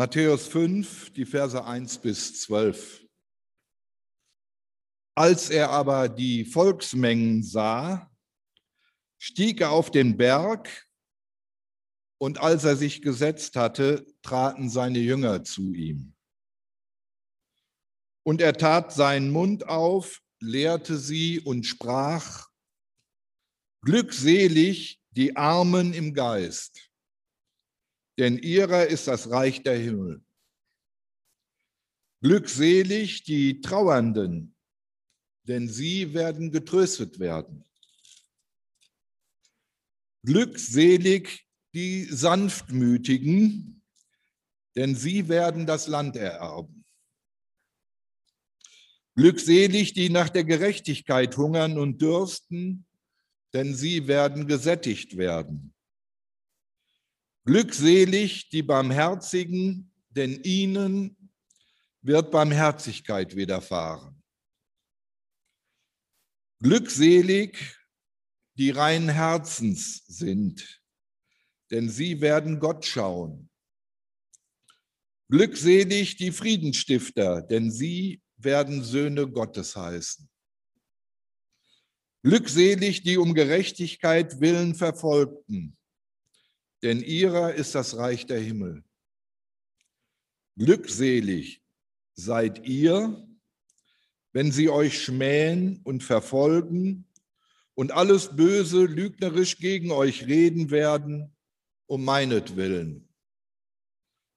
Matthäus 5, die Verse 1 bis 12. Als er aber die Volksmengen sah, stieg er auf den Berg und als er sich gesetzt hatte, traten seine Jünger zu ihm. Und er tat seinen Mund auf, lehrte sie und sprach, Glückselig die Armen im Geist denn ihrer ist das Reich der Himmel. Glückselig die Trauernden, denn sie werden getröstet werden. Glückselig die Sanftmütigen, denn sie werden das Land ererben. Glückselig die nach der Gerechtigkeit hungern und dürsten, denn sie werden gesättigt werden. Glückselig die Barmherzigen, denn ihnen wird Barmherzigkeit widerfahren. Glückselig die reinen Herzens sind, denn sie werden Gott schauen. Glückselig die Friedensstifter, denn sie werden Söhne Gottes heißen. Glückselig die um Gerechtigkeit willen Verfolgten, denn ihrer ist das Reich der Himmel. Glückselig seid ihr, wenn sie euch schmähen und verfolgen und alles Böse lügnerisch gegen euch reden werden, um meinetwillen.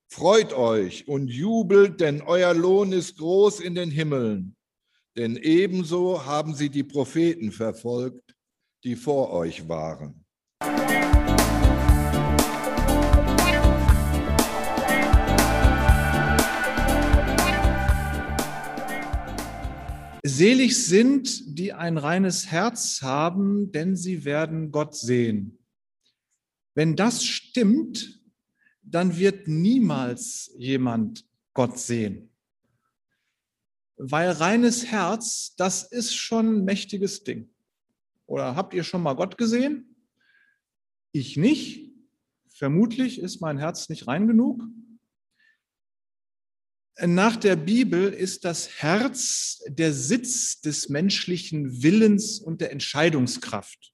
Freut euch und jubelt, denn euer Lohn ist groß in den Himmeln, denn ebenso haben sie die Propheten verfolgt, die vor euch waren. Selig sind, die ein reines Herz haben, denn sie werden Gott sehen. Wenn das stimmt, dann wird niemals jemand Gott sehen. Weil reines Herz, das ist schon ein mächtiges Ding. Oder habt ihr schon mal Gott gesehen? Ich nicht. Vermutlich ist mein Herz nicht rein genug. Nach der Bibel ist das Herz der Sitz des menschlichen Willens und der Entscheidungskraft.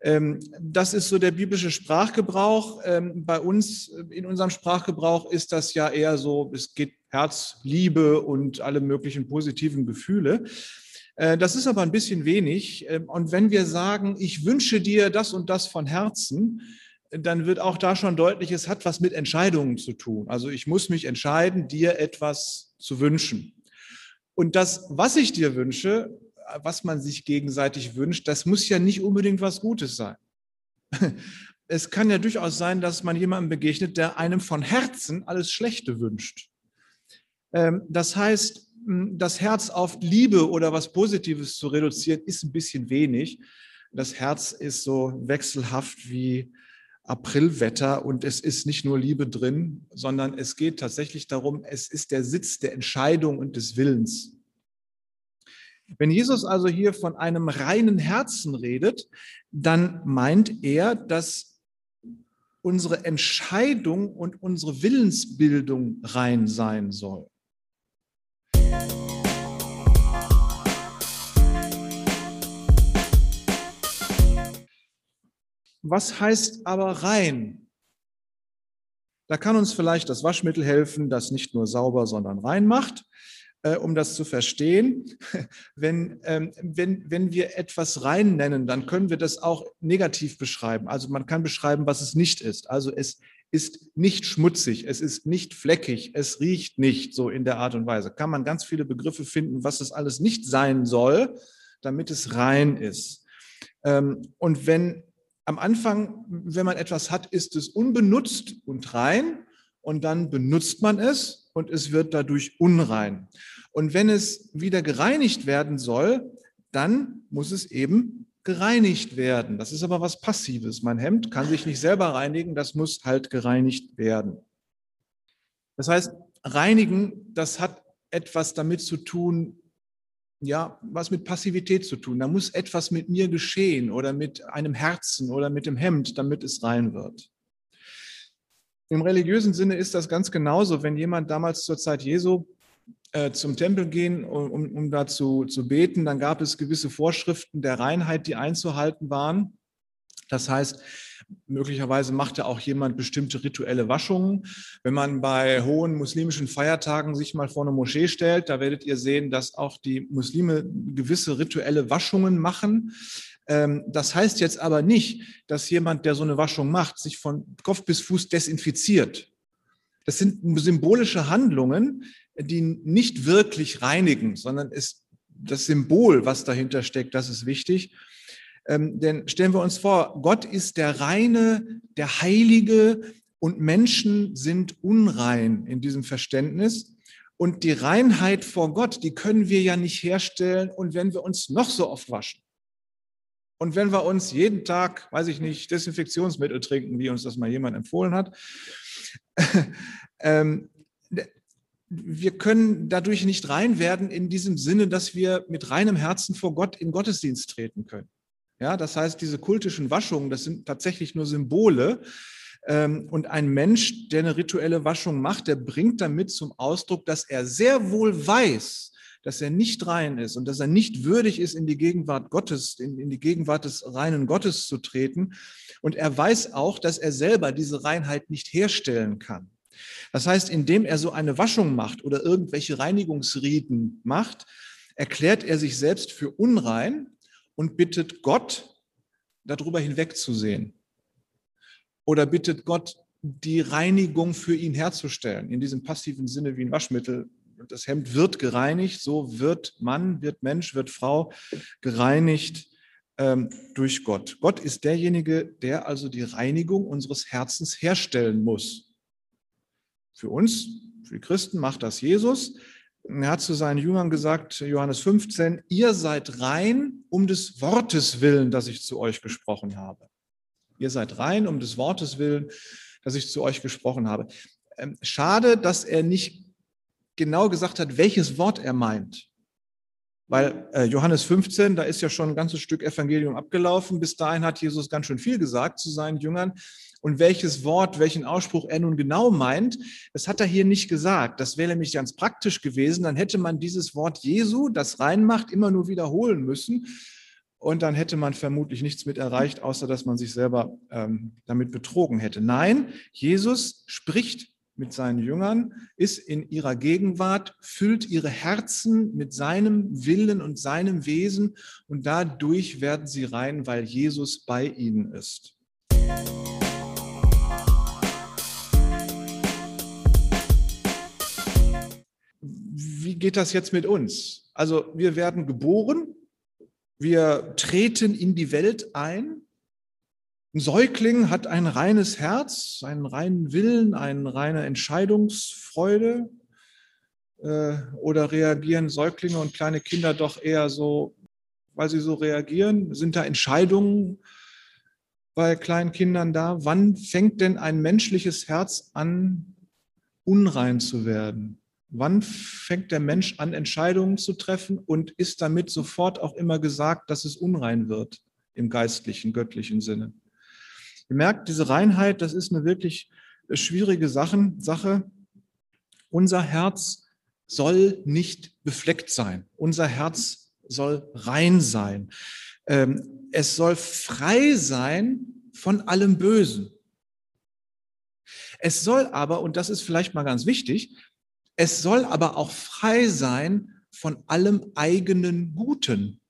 Ähm, das ist so der biblische Sprachgebrauch. Ähm, bei uns in unserem Sprachgebrauch ist das ja eher so, es geht Herz, Liebe und alle möglichen positiven Gefühle. Äh, das ist aber ein bisschen wenig. Ähm, und wenn wir sagen, ich wünsche dir das und das von Herzen, dann wird auch da schon deutlich, es hat was mit Entscheidungen zu tun. Also ich muss mich entscheiden, dir etwas zu wünschen. Und das, was ich dir wünsche, was man sich gegenseitig wünscht, das muss ja nicht unbedingt was Gutes sein. Es kann ja durchaus sein, dass man jemandem begegnet, der einem von Herzen alles Schlechte wünscht. Ähm, das heißt, das Herz auf Liebe oder was Positives zu reduzieren, ist ein bisschen wenig. Das Herz ist so wechselhaft wie Aprilwetter und es ist nicht nur Liebe drin, sondern es geht tatsächlich darum, es ist der Sitz der Entscheidung und des Willens. Wenn Jesus also hier von einem reinen Herzen redet, dann meint er, dass unsere Entscheidung und unsere Willensbildung rein sein soll. Was heißt aber rein? Da kann uns vielleicht das Waschmittel helfen, das nicht nur sauber, sondern rein macht, äh, um das zu verstehen. Wenn, ähm, wenn, wenn wir etwas rein nennen, dann können wir das auch negativ beschreiben. Also man kann beschreiben, was es nicht ist. Also es ist nicht schmutzig, es ist nicht fleckig, es riecht nicht so in der Art und Weise. Kann man ganz viele Begriffe finden, was es alles nicht sein soll, damit es rein ist. Ähm, und wenn am Anfang, wenn man etwas hat, ist es unbenutzt und rein und dann benutzt man es und es wird dadurch unrein. Und wenn es wieder gereinigt werden soll, dann muss es eben gereinigt werden. Das ist aber was Passives. Mein Hemd kann sich nicht selber reinigen, das muss halt gereinigt werden. Das heißt, reinigen, das hat etwas damit zu tun, ja, was mit Passivität zu tun. Da muss etwas mit mir geschehen oder mit einem Herzen oder mit dem Hemd, damit es rein wird. Im religiösen Sinne ist das ganz genauso, wenn jemand damals zur Zeit Jesu äh, zum Tempel gehen, um, um da zu, zu beten, dann gab es gewisse Vorschriften der Reinheit, die einzuhalten waren. Das heißt, möglicherweise machte auch jemand bestimmte rituelle Waschungen. Wenn man bei hohen muslimischen Feiertagen sich mal vor eine Moschee stellt, da werdet ihr sehen, dass auch die Muslime gewisse rituelle Waschungen machen. Ähm, das heißt jetzt aber nicht, dass jemand, der so eine Waschung macht, sich von Kopf bis Fuß desinfiziert. Das sind symbolische Handlungen, die nicht wirklich reinigen, sondern ist das Symbol, was dahinter steckt, das ist wichtig. Ähm, denn stellen wir uns vor, Gott ist der reine, der heilige und Menschen sind unrein in diesem Verständnis. Und die Reinheit vor Gott, die können wir ja nicht herstellen. Und wenn wir uns noch so oft waschen, und wenn wir uns jeden Tag, weiß ich nicht, Desinfektionsmittel trinken, wie uns das mal jemand empfohlen hat, ähm, wir können dadurch nicht rein werden in diesem Sinne, dass wir mit reinem Herzen vor Gott in Gottesdienst treten können. Ja, das heißt, diese kultischen Waschungen, das sind tatsächlich nur Symbole. Ähm, und ein Mensch, der eine rituelle Waschung macht, der bringt damit zum Ausdruck, dass er sehr wohl weiß, dass er nicht rein ist und dass er nicht würdig ist, in die Gegenwart Gottes, in, in die Gegenwart des reinen Gottes zu treten. Und er weiß auch, dass er selber diese Reinheit nicht herstellen kann. Das heißt, indem er so eine Waschung macht oder irgendwelche Reinigungsriten macht, erklärt er sich selbst für unrein und bittet Gott, darüber hinwegzusehen. Oder bittet Gott, die Reinigung für ihn herzustellen, in diesem passiven Sinne wie ein Waschmittel das Hemd wird gereinigt, so wird Mann, wird Mensch, wird Frau gereinigt ähm, durch Gott. Gott ist derjenige, der also die Reinigung unseres Herzens herstellen muss. Für uns, für die Christen macht das Jesus. Er hat zu seinen Jüngern gesagt, Johannes 15, ihr seid rein um des Wortes willen, das ich zu euch gesprochen habe. Ihr seid rein um des Wortes willen, das ich zu euch gesprochen habe. Ähm, schade, dass er nicht genau gesagt hat, welches Wort er meint. Weil äh, Johannes 15, da ist ja schon ein ganzes Stück Evangelium abgelaufen. Bis dahin hat Jesus ganz schön viel gesagt zu seinen Jüngern. Und welches Wort, welchen Ausspruch er nun genau meint, das hat er hier nicht gesagt. Das wäre nämlich ganz praktisch gewesen. Dann hätte man dieses Wort Jesu, das reinmacht, immer nur wiederholen müssen. Und dann hätte man vermutlich nichts mit erreicht, außer dass man sich selber ähm, damit betrogen hätte. Nein, Jesus spricht mit seinen Jüngern, ist in ihrer Gegenwart, füllt ihre Herzen mit seinem Willen und seinem Wesen und dadurch werden sie rein, weil Jesus bei ihnen ist. Wie geht das jetzt mit uns? Also wir werden geboren, wir treten in die Welt ein, ein Säugling hat ein reines Herz, einen reinen Willen, eine reine Entscheidungsfreude. Äh, oder reagieren Säuglinge und kleine Kinder doch eher so, weil sie so reagieren? Sind da Entscheidungen bei kleinen Kindern da? Wann fängt denn ein menschliches Herz an, unrein zu werden? Wann fängt der Mensch an, Entscheidungen zu treffen und ist damit sofort auch immer gesagt, dass es unrein wird im geistlichen, göttlichen Sinne? Ihr merkt, diese Reinheit, das ist eine wirklich schwierige Sachen, Sache. Unser Herz soll nicht befleckt sein. Unser Herz soll rein sein. Ähm, es soll frei sein von allem Bösen. Es soll aber, und das ist vielleicht mal ganz wichtig, es soll aber auch frei sein von allem eigenen Guten.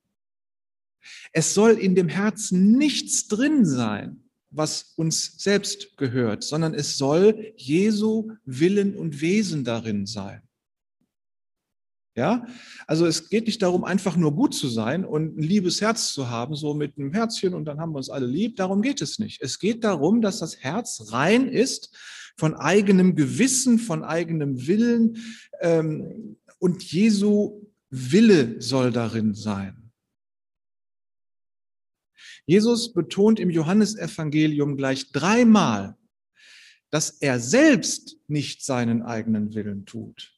Es soll in dem Herzen nichts drin sein, was uns selbst gehört, sondern es soll Jesu Willen und Wesen darin sein. Ja, also es geht nicht darum, einfach nur gut zu sein und ein liebes Herz zu haben, so mit einem Herzchen und dann haben wir uns alle lieb. Darum geht es nicht. Es geht darum, dass das Herz rein ist von eigenem Gewissen, von eigenem Willen ähm, und Jesu Wille soll darin sein. Jesus betont im Johannesevangelium gleich dreimal, dass er selbst nicht seinen eigenen Willen tut,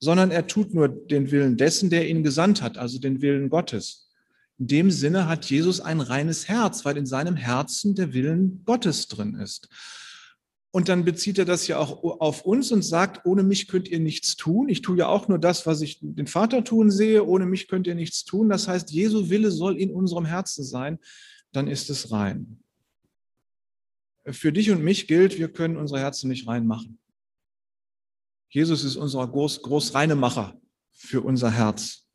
sondern er tut nur den Willen dessen, der ihn gesandt hat, also den Willen Gottes. In dem Sinne hat Jesus ein reines Herz, weil in seinem Herzen der Willen Gottes drin ist. Und dann bezieht er das ja auch auf uns und sagt, ohne mich könnt ihr nichts tun. Ich tue ja auch nur das, was ich den Vater tun sehe. Ohne mich könnt ihr nichts tun. Das heißt, Jesu Wille soll in unserem Herzen sein. Dann ist es rein. Für dich und mich gilt, wir können unsere Herzen nicht reinmachen. Jesus ist unser Groß, Großreinemacher für unser Herz.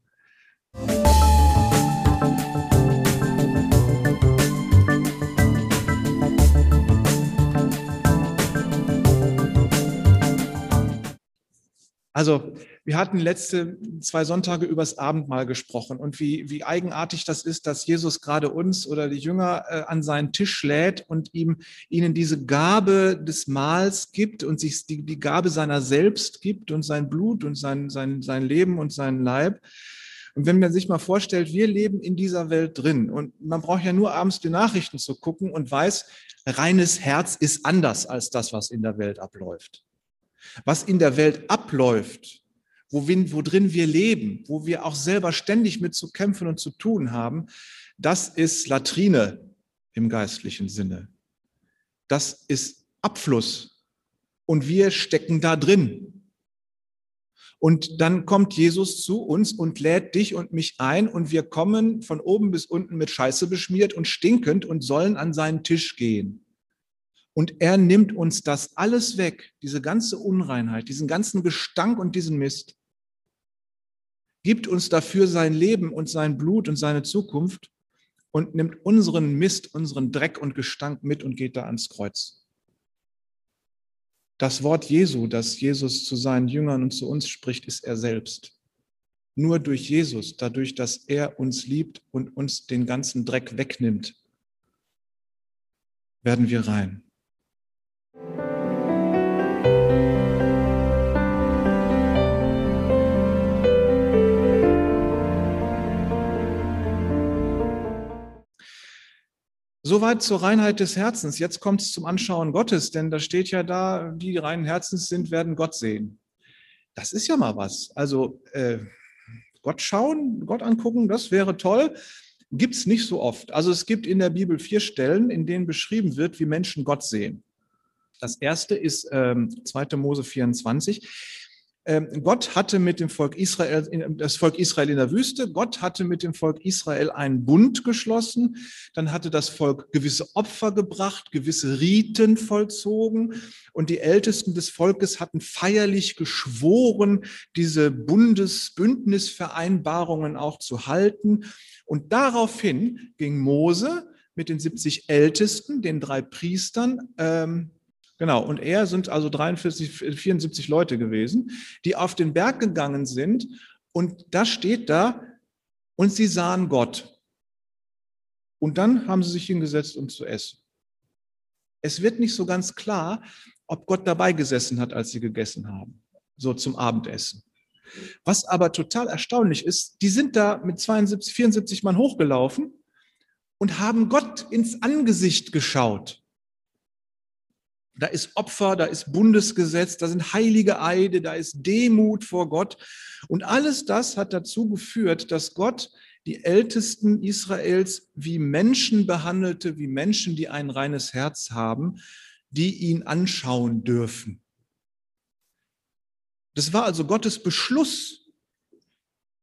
Also wir hatten letzte zwei Sonntage übers Abendmahl gesprochen und wie, wie eigenartig das ist, dass Jesus gerade uns oder die Jünger äh, an seinen Tisch lädt und ihm, ihnen diese Gabe des Mahls gibt und sich die, die Gabe seiner selbst gibt und sein Blut und sein, sein, sein Leben und seinen Leib. Und wenn man sich mal vorstellt, wir leben in dieser Welt drin und man braucht ja nur abends die Nachrichten zu gucken und weiß, reines Herz ist anders als das, was in der Welt abläuft was in der Welt abläuft, worin, wir leben, wo wir auch selber ständig mit zu kämpfen und zu tun haben, das ist Latrine im geistlichen Sinne. Das ist Abfluss. Und wir stecken da drin. Und dann kommt Jesus zu uns und lädt dich und mich ein und wir kommen von oben bis unten mit Scheiße beschmiert und stinkend und sollen an seinen Tisch gehen. Und er nimmt uns das alles weg, diese ganze Unreinheit, diesen ganzen Gestank und diesen Mist, gibt uns dafür sein Leben und sein Blut und seine Zukunft und nimmt unseren Mist, unseren Dreck und Gestank mit und geht da ans Kreuz. Das Wort Jesu, das Jesus zu seinen Jüngern und zu uns spricht, ist er selbst. Nur durch Jesus, dadurch, dass er uns liebt und uns den ganzen Dreck wegnimmt, werden wir rein. Soweit zur Reinheit des Herzens. Jetzt kommt es zum Anschauen Gottes, denn da steht ja da, die reinen Herzens sind, werden Gott sehen. Das ist ja mal was. Also äh, Gott schauen, Gott angucken, das wäre toll. Gibt es nicht so oft. Also es gibt in der Bibel vier Stellen, in denen beschrieben wird, wie Menschen Gott sehen. Das erste ist ähm, 2. Mose 24. Ähm, Gott hatte mit dem Volk Israel, das Volk Israel in der Wüste, Gott hatte mit dem Volk Israel einen Bund geschlossen, dann hatte das Volk gewisse Opfer gebracht, gewisse Riten vollzogen und die Ältesten des Volkes hatten feierlich geschworen, diese Bundesbündnisvereinbarungen auch zu halten. Und daraufhin ging Mose mit den 70 Ältesten, den drei Priestern, ähm, Genau, und er sind also 43, 74 Leute gewesen, die auf den Berg gegangen sind und da steht da, und sie sahen Gott. Und dann haben sie sich hingesetzt, um zu essen. Es wird nicht so ganz klar, ob Gott dabei gesessen hat, als sie gegessen haben, so zum Abendessen. Was aber total erstaunlich ist, die sind da mit 72, 74 Mann hochgelaufen und haben Gott ins Angesicht geschaut. Da ist Opfer, da ist Bundesgesetz, da sind heilige Eide, da ist Demut vor Gott. Und alles das hat dazu geführt, dass Gott die Ältesten Israels wie Menschen behandelte, wie Menschen, die ein reines Herz haben, die ihn anschauen dürfen. Das war also Gottes Beschluss,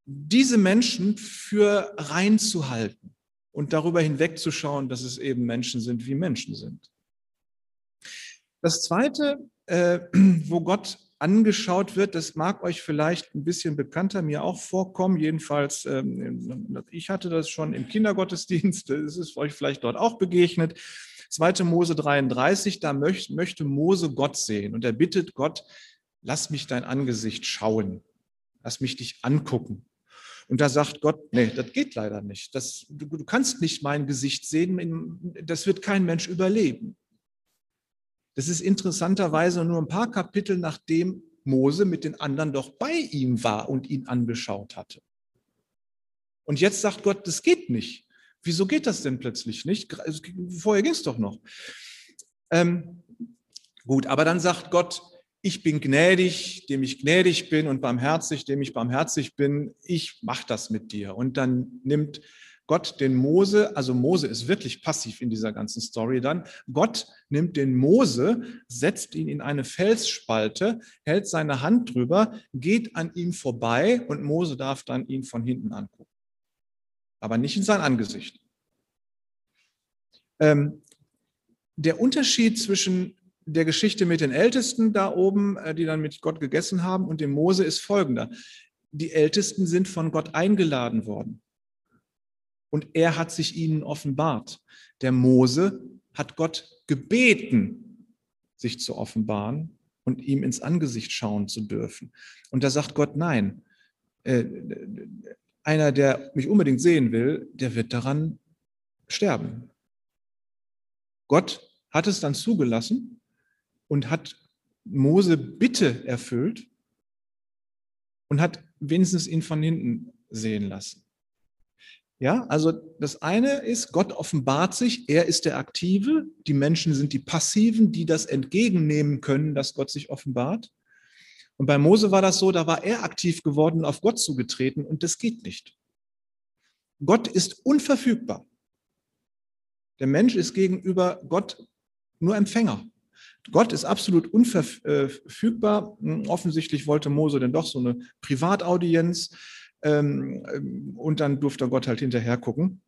diese Menschen für rein zu halten und darüber hinwegzuschauen, dass es eben Menschen sind, wie Menschen sind. Das Zweite, äh, wo Gott angeschaut wird, das mag euch vielleicht ein bisschen bekannter, mir auch vorkommen. Jedenfalls, ähm, ich hatte das schon im Kindergottesdienst, es ist euch vielleicht dort auch begegnet. 2. Mose 33, da möchte, möchte Mose Gott sehen und er bittet Gott, lass mich dein Angesicht schauen, lass mich dich angucken. Und da sagt Gott, nee, das geht leider nicht. Das, du, du kannst nicht mein Gesicht sehen, das wird kein Mensch überleben. Das ist interessanterweise nur ein paar Kapitel, nachdem Mose mit den anderen doch bei ihm war und ihn angeschaut hatte. Und jetzt sagt Gott, das geht nicht. Wieso geht das denn plötzlich nicht? Vorher ging es doch noch. Ähm, gut, aber dann sagt Gott, ich bin gnädig, dem ich gnädig bin und barmherzig, dem ich barmherzig bin. Ich mache das mit dir. Und dann nimmt Gott den Mose, also Mose ist wirklich passiv in dieser ganzen Story dann. Gott nimmt den Mose, setzt ihn in eine Felsspalte, hält seine Hand drüber, geht an ihm vorbei und Mose darf dann ihn von hinten angucken. Aber nicht in sein Angesicht. Ähm, der Unterschied zwischen der Geschichte mit den Ältesten da oben, äh, die dann mit Gott gegessen haben, und dem Mose ist folgender. Die Ältesten sind von Gott eingeladen worden und er hat sich ihnen offenbart. Der Mose hat Gott gebeten, sich zu offenbaren und ihm ins Angesicht schauen zu dürfen. Und da sagt Gott, nein, äh, einer, der mich unbedingt sehen will, der wird daran sterben. Gott hat es dann zugelassen und hat Mose Bitte erfüllt und hat wenigstens ihn von hinten sehen lassen. Ja, also das eine ist, Gott offenbart sich, er ist der Aktive, die Menschen sind die Passiven, die das entgegennehmen können, dass Gott sich offenbart. Und bei Mose war das so, da war er aktiv geworden auf Gott zugetreten und das geht nicht. Gott ist unverfügbar. Der Mensch ist gegenüber Gott nur Empfänger. Gott ist absolut unverfügbar. Offensichtlich wollte Mose denn doch so eine Privataudienz. Ähm, ähm, und dann durfte Gott halt hinterher gucken.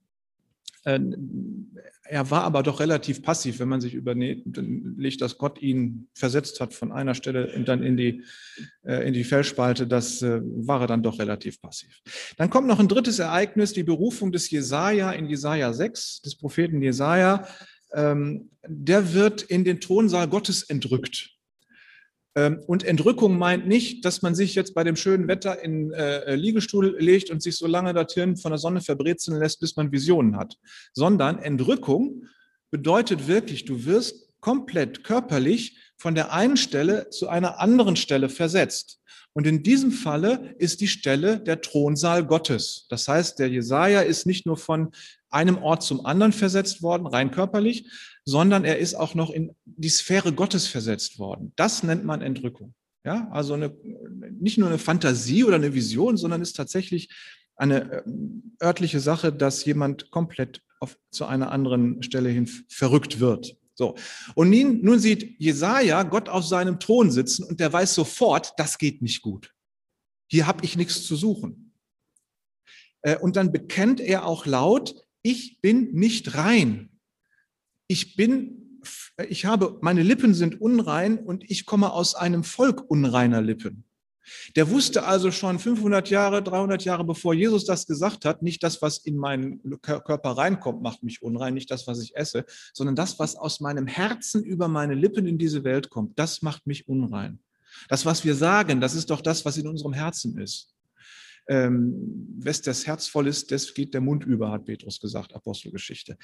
Ähm, er war aber doch relativ passiv, wenn man sich überlegt, dass Gott ihn versetzt hat von einer Stelle und dann in die, äh, in die Felsspalte. Das äh, war er dann doch relativ passiv. Dann kommt noch ein drittes Ereignis, die Berufung des Jesaja in Jesaja 6, des Propheten Jesaja. Der wird in den Thronsaal Gottes entrückt. Ähm, und Entrückung meint nicht, dass man sich jetzt bei dem schönen Wetter in äh, Liegestuhl legt und sich so lange dorthin von der Sonne verbrezeln lässt, bis man Visionen hat, sondern Entrückung bedeutet wirklich, du wirst komplett körperlich von der einen Stelle zu einer anderen Stelle versetzt. Und in diesem Falle ist die Stelle der Thronsaal Gottes. Das heißt, der Jesaja ist nicht nur von einem Ort zum anderen versetzt worden, rein körperlich, sondern er ist auch noch in die Sphäre Gottes versetzt worden. Das nennt man Entrückung. Ja, also eine, nicht nur eine Fantasie oder eine Vision, sondern ist tatsächlich eine äh, örtliche Sache, dass jemand komplett auf, zu einer anderen Stelle hin verrückt wird. So. Und nun, nun sieht Jesaja Gott auf seinem Thron sitzen und der weiß sofort, das geht nicht gut. Hier habe ich nichts zu suchen. Äh, und dann bekennt er auch laut, ich bin nicht rein ich bin, ich habe, meine Lippen sind unrein und ich komme aus einem Volk unreiner Lippen. Der wusste also schon 500 Jahre, 300 Jahre bevor Jesus das gesagt hat, nicht das, was in meinen Körper reinkommt, macht mich unrein, nicht das, was ich esse, sondern das, was aus meinem Herzen über meine Lippen in diese Welt kommt, das macht mich unrein. Das, was wir sagen, das ist doch das, was in unserem Herzen ist. Ähm, wes das Herz voll ist, das geht der Mund über, hat Petrus gesagt, Apostelgeschichte.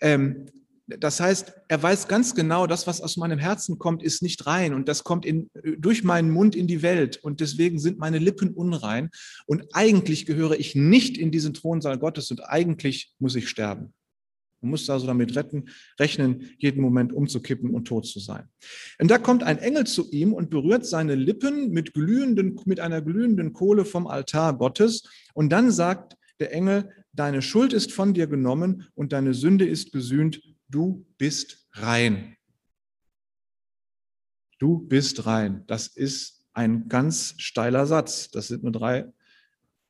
Ähm, das heißt, er weiß ganz genau, das, was aus meinem Herzen kommt, ist nicht rein und das kommt in, durch meinen Mund in die Welt und deswegen sind meine Lippen unrein und eigentlich gehöre ich nicht in diesen Thronsaal Gottes und eigentlich muss ich sterben. Man muss also damit retten, rechnen, jeden Moment umzukippen und tot zu sein. Und da kommt ein Engel zu ihm und berührt seine Lippen mit glühenden, mit einer glühenden Kohle vom Altar Gottes. Und dann sagt der Engel, deine Schuld ist von dir genommen und deine Sünde ist gesühnt du bist rein. Du bist rein. Das ist ein ganz steiler Satz. Das sind nur drei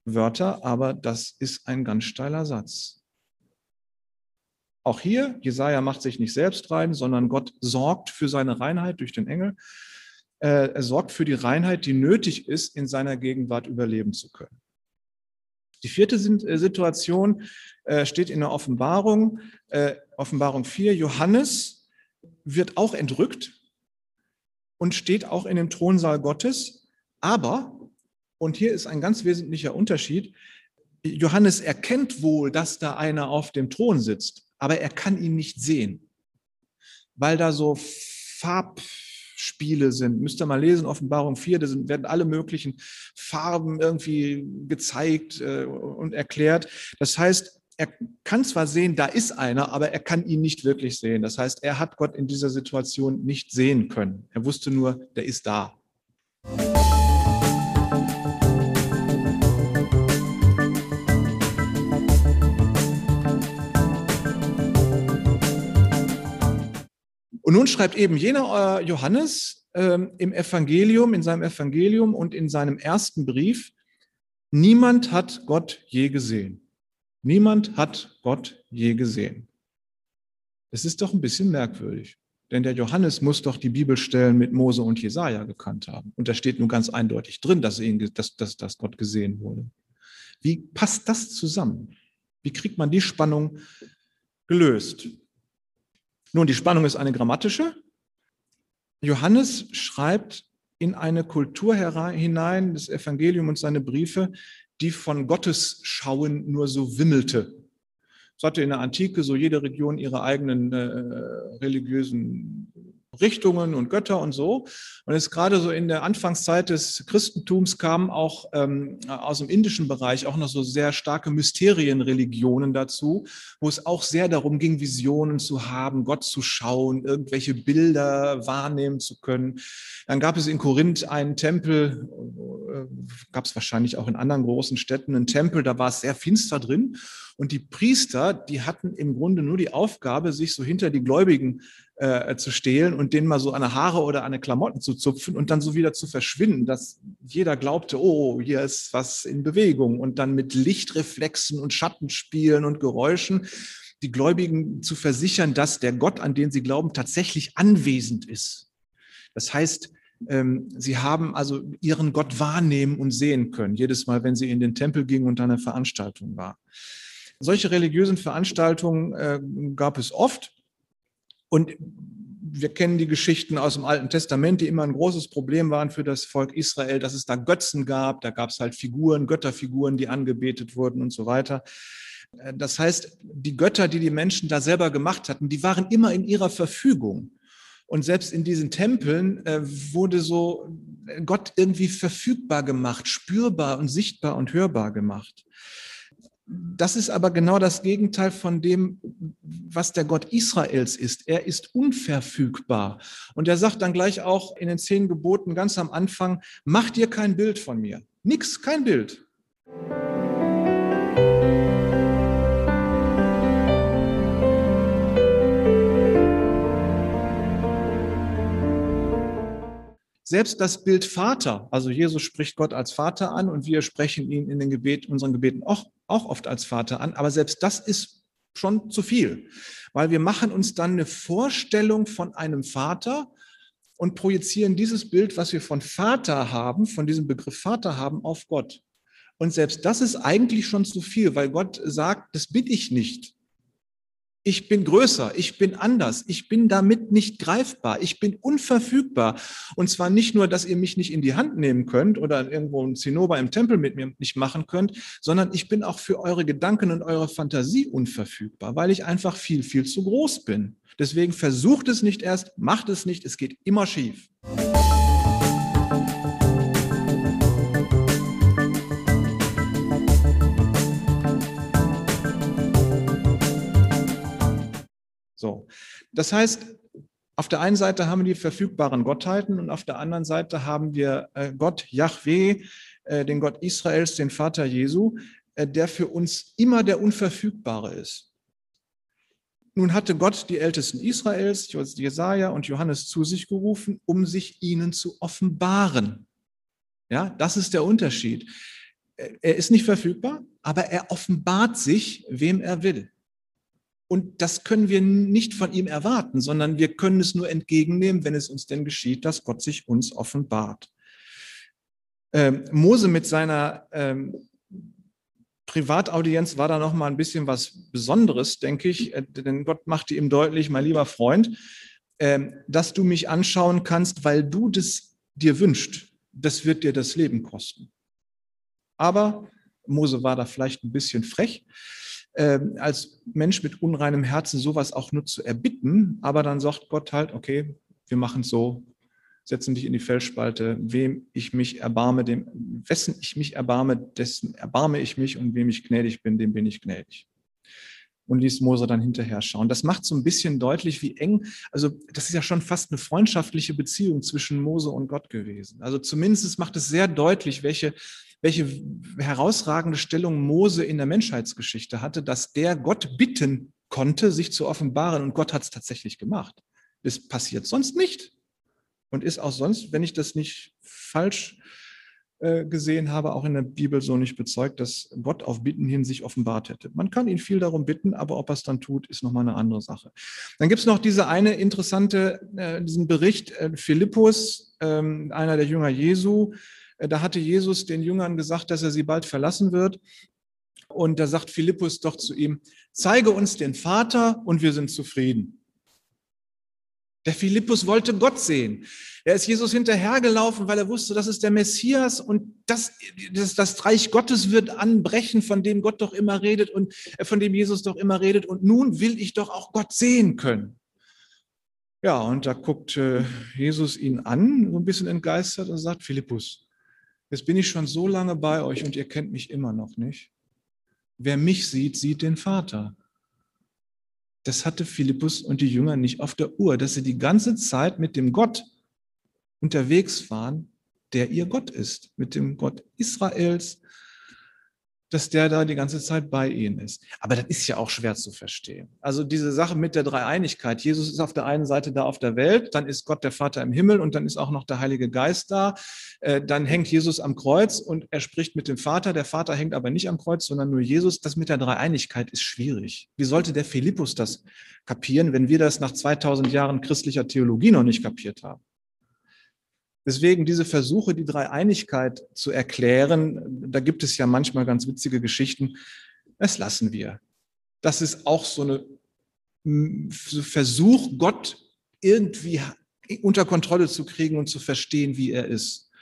Wörter, aber das ist ein ganz steiler Satz. Auch hier, Jesaja macht sich nicht selbst rein, sondern Gott sorgt für seine Reinheit durch den Engel. Äh, er sorgt für die Reinheit, die nötig ist, in seiner Gegenwart überleben zu können. Die vierte äh, Situation äh, steht in der Offenbarung, äh, Offenbarung 4. Johannes wird auch entrückt und steht auch in dem Thronsaal Gottes. Aber, und hier ist ein ganz wesentlicher Unterschied, Johannes erkennt wohl, dass da einer auf dem Thron sitzt, aber er kann ihn nicht sehen, weil da so Farb, Spiele sind. Müsst ihr mal lesen, Offenbarung 4, da sind, werden alle möglichen Farben irgendwie gezeigt äh, und erklärt. Das heißt, er kann zwar sehen, da ist einer, aber er kann ihn nicht wirklich sehen. Das heißt, er hat Gott in dieser Situation nicht sehen können. Er wusste nur, der ist da. Und nun schreibt eben jener äh, Johannes ähm, im Evangelium, in seinem Evangelium und in seinem ersten Brief, niemand hat Gott je gesehen. Niemand hat Gott je gesehen. Das ist doch ein bisschen merkwürdig. Denn der Johannes muss doch die Bibelstellen mit Mose und Jesaja gekannt haben. Und da steht nun ganz eindeutig drin, dass, ihn, dass, dass, dass Gott gesehen wurde. Wie passt das zusammen? Wie kriegt man die Spannung gelöst? Nun, die Spannung ist eine grammatische. Johannes schreibt in eine Kultur hinein, das Evangelium und seine Briefe, die von Gottes Schauen nur so wimmelte. Es hatte in der Antike so jede Region ihre eigenen äh, religiösen Richtungen und Götter und so. Und es gerade so in der Anfangszeit des Christentums kamen auch ähm, aus dem indischen Bereich auch noch so sehr starke Mysterienreligionen dazu, wo es auch sehr darum ging, Visionen zu haben, Gott zu schauen, irgendwelche Bilder wahrnehmen zu können. Dann gab es in Korinth einen Tempel, äh, gab es wahrscheinlich auch in anderen großen Städten einen Tempel, da war es sehr finster drin. Und die Priester, die hatten im Grunde nur die Aufgabe, sich so hinter die Gläubigen äh, zu stehlen und denen mal so eine Haare oder eine Klamotten zu zupfen und dann so wieder zu verschwinden, dass jeder glaubte, oh, hier ist was in Bewegung und dann mit Lichtreflexen und Schattenspielen und Geräuschen die Gläubigen zu versichern, dass der Gott, an den sie glauben, tatsächlich anwesend ist. Das heißt, ähm, sie haben also ihren Gott wahrnehmen und sehen können, jedes Mal, wenn sie in den Tempel gingen und da eine Veranstaltung war. Solche religiösen Veranstaltungen äh, gab es oft. Und wir kennen die Geschichten aus dem Alten Testament, die immer ein großes Problem waren für das Volk Israel, dass es da Götzen gab. Da gab es halt Figuren, Götterfiguren, die angebetet wurden und so weiter. Äh, das heißt, die Götter, die die Menschen da selber gemacht hatten, die waren immer in ihrer Verfügung. Und selbst in diesen Tempeln äh, wurde so Gott irgendwie verfügbar gemacht, spürbar und sichtbar und hörbar gemacht. Das ist aber genau das Gegenteil von dem, was der Gott Israels ist. Er ist unverfügbar. Und er sagt dann gleich auch in den zehn Geboten ganz am Anfang, mach dir kein Bild von mir. Nix, kein Bild. Selbst das Bild Vater, also Jesus spricht Gott als Vater an und wir sprechen ihn in den Gebet, unseren Gebeten auch, auch oft als Vater an, aber selbst das ist schon zu viel, weil wir machen uns dann eine Vorstellung von einem Vater und projizieren dieses Bild, was wir von Vater haben, von diesem Begriff Vater haben, auf Gott. Und selbst das ist eigentlich schon zu viel, weil Gott sagt, das bin ich nicht ich bin größer, ich bin anders, ich bin damit nicht greifbar, ich bin unverfügbar. Und zwar nicht nur, dass ihr mich nicht in die Hand nehmen könnt oder irgendwo ein Zinnober im Tempel mit mir nicht machen könnt, sondern ich bin auch für eure Gedanken und eure Fantasie unverfügbar, weil ich einfach viel, viel zu groß bin. Deswegen versucht es nicht erst, macht es nicht, es geht immer schief. So. Das heißt, auf der einen Seite haben wir die verfügbaren Gottheiten und auf der anderen Seite haben wir äh, Gott, Yahweh, äh, den Gott Israels, den Vater Jesu, äh, der für uns immer der Unverfügbare ist. Nun hatte Gott die Ältesten Israels, Jesaja und Johannes zu sich gerufen, um sich ihnen zu offenbaren. Ja, das ist der Unterschied. Er ist nicht verfügbar, aber er offenbart sich, wem er will. Und das können wir nicht von ihm erwarten, sondern wir können es nur entgegennehmen, wenn es uns denn geschieht, dass Gott sich uns offenbart. Ähm, Mose mit seiner ähm, Privataudienz war da noch mal ein bisschen was Besonderes, denke ich, äh, denn Gott machte ihm deutlich, mein lieber Freund, äh, dass du mich anschauen kannst, weil du das dir wünscht. Das wird dir das Leben kosten. Aber Mose war da vielleicht ein bisschen frech äh, als Mensch mit unreinem Herzen sowas auch nur zu erbitten, aber dann sagt Gott halt, okay, wir machen es so, setzen dich in die Felsspalte, wem ich mich erbarme, dem, wessen ich mich erbarme, dessen erbarme ich mich und wem ich gnädig bin, dem bin ich gnädig. Und ließ Mose dann hinterher schauen. Das macht so ein bisschen deutlich, wie eng, also das ist ja schon fast eine freundschaftliche Beziehung zwischen Mose und Gott gewesen. Also zumindest macht es sehr deutlich, welche welche herausragende Stellung Mose in der Menschheitsgeschichte hatte, dass der Gott bitten konnte, sich zu offenbaren und Gott hat es tatsächlich gemacht. Das passiert sonst nicht und ist auch sonst, wenn ich das nicht falsch gesehen habe, auch in der Bibel so nicht bezeugt, dass Gott auf Bitten hin sich offenbart hätte. Man kann ihn viel darum bitten, aber ob er es dann tut, ist nochmal eine andere Sache. Dann gibt es noch diese eine interessante, äh, diesen Bericht, äh, Philippus, ähm, einer der Jünger Jesu, äh, da hatte Jesus den Jüngern gesagt, dass er sie bald verlassen wird. Und da sagt Philippus doch zu ihm, zeige uns den Vater und wir sind zufrieden. Der Philippus wollte Gott sehen. Er ist Jesus hinterhergelaufen, weil er wusste, das ist der Messias und das, das, das Reich Gottes wird anbrechen, von dem Gott doch immer redet und äh, von dem Jesus doch immer redet. Und nun will ich doch auch Gott sehen können. Ja, und da guckt äh, Jesus ihn an, so ein bisschen entgeistert und sagt, Philippus, jetzt bin ich schon so lange bei euch und ihr kennt mich immer noch nicht. Wer mich sieht, sieht den Vater. Das hatte Philippus und die Jünger nicht auf der Uhr, dass sie die ganze Zeit mit dem Gott unterwegs waren, der ihr Gott ist, mit dem Gott Israels, dass der da die ganze Zeit bei ihnen ist. Aber das ist ja auch schwer zu verstehen. Also diese Sache mit der Dreieinigkeit. Jesus ist auf der einen Seite da auf der Welt, dann ist Gott der Vater im Himmel und dann ist auch noch der Heilige Geist da. Äh, dann hängt Jesus am Kreuz und er spricht mit dem Vater. Der Vater hängt aber nicht am Kreuz, sondern nur Jesus. Das mit der Dreieinigkeit ist schwierig. Wie sollte der Philippus das kapieren, wenn wir das nach 2000 Jahren christlicher Theologie noch nicht kapiert haben? Deswegen diese Versuche, die Dreieinigkeit zu erklären, da gibt es ja manchmal ganz witzige Geschichten, das lassen wir. Das ist auch so ein Versuch, Gott irgendwie unter Kontrolle zu kriegen und zu verstehen, wie er ist.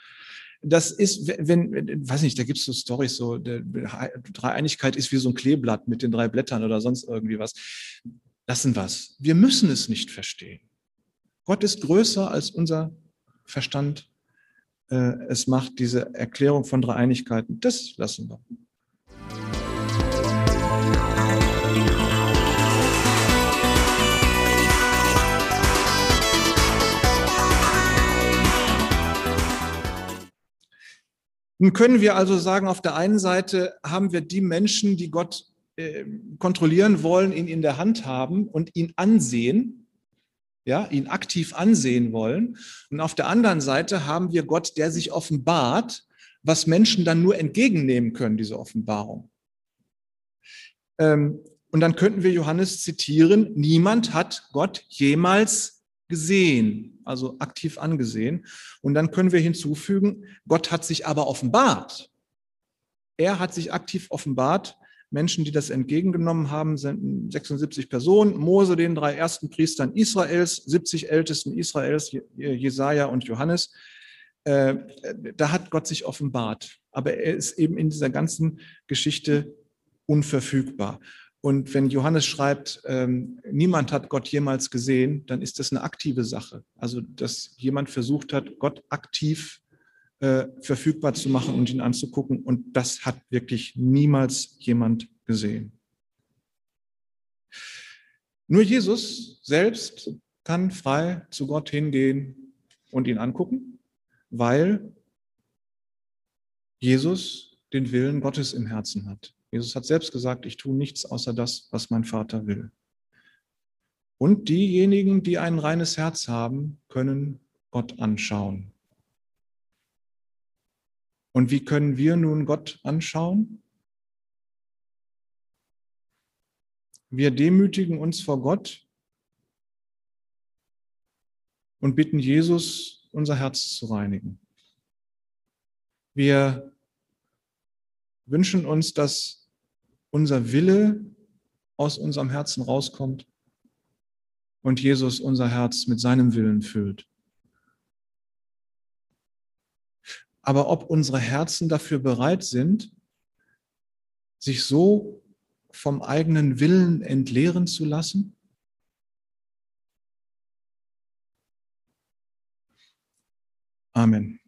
Das ist, wenn, weiß nicht, da gibt es so Storys, so Dreieinigkeit ist wie so ein Kleeblatt mit den drei Blättern oder sonst irgendwie was. Lassen was. Wir müssen es nicht verstehen. Gott ist größer als unser Verstand äh, es macht, diese Erklärung von Dreieinigkeiten, das lassen wir. Nun können wir also sagen, auf der einen Seite haben wir die Menschen, die Gott äh, kontrollieren wollen, ihn in der Hand haben und ihn ansehen ja, ihn aktiv ansehen wollen. Und auf der anderen Seite haben wir Gott, der sich offenbart, was Menschen dann nur entgegennehmen können, diese Offenbarung. Ähm, und dann könnten wir Johannes zitieren, niemand hat Gott jemals gesehen, also aktiv angesehen. Und dann können wir hinzufügen, Gott hat sich aber offenbart. Er hat sich aktiv offenbart Menschen, die das entgegengenommen haben, sind 76 Personen. Mose, den drei ersten Priestern Israels, 70 Ältesten Israels, Jesaja und Johannes. Äh, da hat Gott sich offenbart. Aber er ist eben in dieser ganzen Geschichte unverfügbar. Und wenn Johannes schreibt, ähm, niemand hat Gott jemals gesehen, dann ist das eine aktive Sache. Also, dass jemand versucht hat, Gott aktiv äh, verfügbar zu machen und ihn anzugucken. Und das hat wirklich niemals jemand gesehen. Nur Jesus selbst kann frei zu Gott hingehen und ihn angucken, weil Jesus den Willen Gottes im Herzen hat. Jesus hat selbst gesagt, ich tue nichts außer das, was mein Vater will. Und diejenigen, die ein reines Herz haben, können Gott anschauen. Und wie können wir nun Gott anschauen? Wir demütigen uns vor Gott und bitten Jesus, unser Herz zu reinigen. Wir wünschen uns, dass unser Wille aus unserem Herzen rauskommt und Jesus unser Herz mit seinem Willen füllt. Aber ob unsere Herzen dafür bereit sind, sich so vom eigenen Willen entleeren zu lassen? Amen.